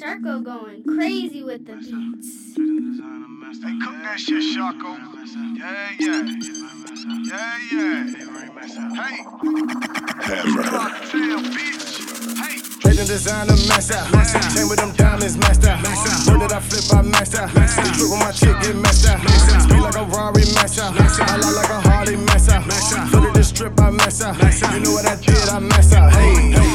Sharko going crazy with the beats. Hey, cook that shit, Sharko. Yeah, yeah. Yeah, yeah. Hey. Tell, bitch. Hey. Trading designer master. Chain with them diamonds master. Know that I flip, I master. Trip with my chick, get master. Speed like a Rari master. I lie like a Harley master. Foot of the strip, I master. You know what I did, I master. Hey, hey.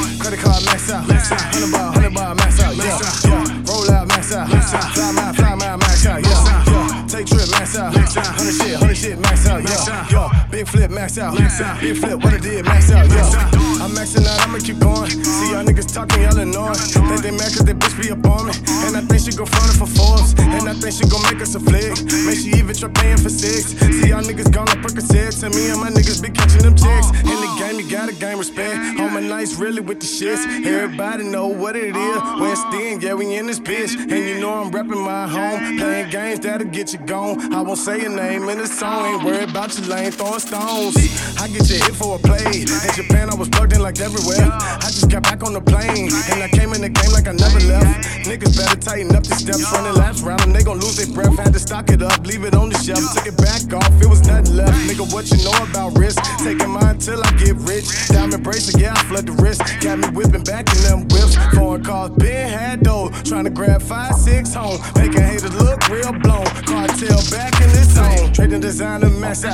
Hundred shit, hundred shit master. Yeah, yeah. Big flip max out. Big flip, what I did max out. Yeah. I'm maxing out, I'ma keep going. See y'all niggas talking, y'all annoying. Think they mad cause they bitch be up on me. And I think she gon' front it for Forbes. And I think she gon' make us a flick. Make she even try paying for six. See y'all niggas gone like Percocets. And me and my niggas be catching them checks. In the game, you gotta gain respect. All my nights really with the shits. Everybody know what it is. West End, yeah, we in this bitch. And you know I'm repping my home. Playing games that'll get you gone. I won't say your name in the song. Ain't worried about your lane throwing stones. I get you hit for a play. In Japan, I was plugged in like everywhere. I just got back on the plane. And I came in the game like I never left. Niggas better tighten up the steps. Running laps round them, they gon' lose their breath. Had to stock it up, leave it on the shelf. Took it back off, it was nothing left. Nigga, what you know about risk? Taking mine till I get rich. Diamond bracelet, yeah, I flood the wrist. Got me whipping back in them whips. Foreign cars, been had though. Trying to grab five, six home. Making haters look real blown. Kartel back in this zone. Trading designer master.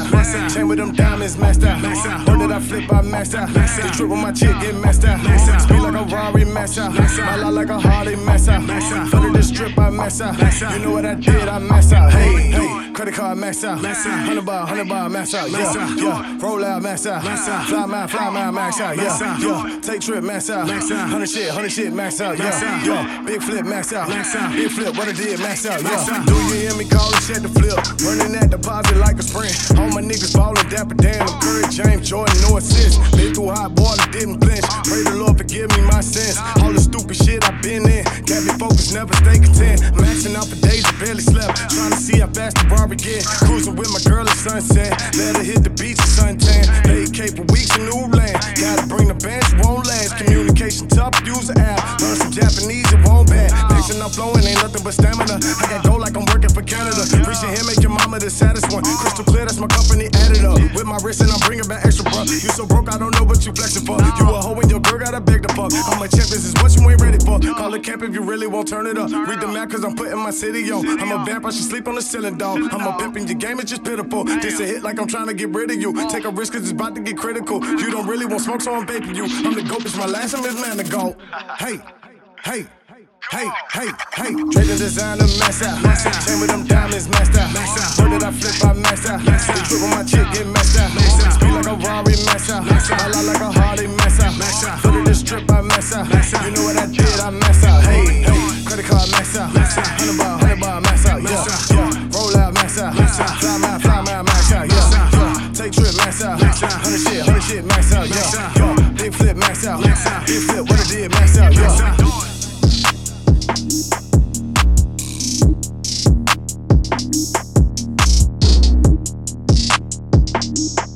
Chain with them diamonds master. Know that I flip, I master. The trip with my chick get master. Speed like a Rari master. I lie like a Harley master. Foot of the strip, I master. You know what I did, I master. Hey, hey. Credit card master. Hundred bar, hundred bar master. Yeah, yeah. Roll out master. Fly my, fly my master. Yeah, yeah. Take trip master. Hundred shit, hundred shit master. Yeah, yeah. Big flip master. Big flip, what I did master. Yeah. Do you hear me call it shit to flip? Running that deposit like a sprint. All my niggas ballin' dapper Dan. I'm Curry, James, Jordan, no assist. Been through hot water, didn't flinch. Pray the Lord never stay content. Maxing out for days, I barely slept. Trying to see how fast the bar get. Cruising with my girl at sunset. Let her hit the beach and suntan. Vacate for weeks in new land. Gotta bring the bench, won't last. Communication tough, use the app. Learn some Japanese, it won't bad. Maxing out flowing, ain't nothing but stamina. I got go like I'm working for Canada. Reaching him, make your mama the saddest one. Crystal clear, that's my company up. With my wrist and I'm bringing back extra, bro. You so broke, I don't know what you flexing for. You a hoe and your girl got a the fuck. I'm a champ, this is what you ain't ready for. Call it camp if you really won't turn it up. Read the map, cause I'm putting my city on. I'm a vamp, I should sleep on the ceiling, dog. I'm a pimp and your game is just pitiful. This a hit like I'm trying to get rid of you. Take a risk, cause it's about to get critical. You don't really want smoke, so I'm vaping you. I'm the goat, it's my last, man to go. Hey, hey. Hey, hey, hey, trading designer master. Chain with them diamonds master. Know that I flip, I master. The trip with my chick get master. Master. I lie like a Harley hundred shit, hundred shit, max out, yeah. Yo, big flip, max out. Big flip, what I did, max out, yeah. Thank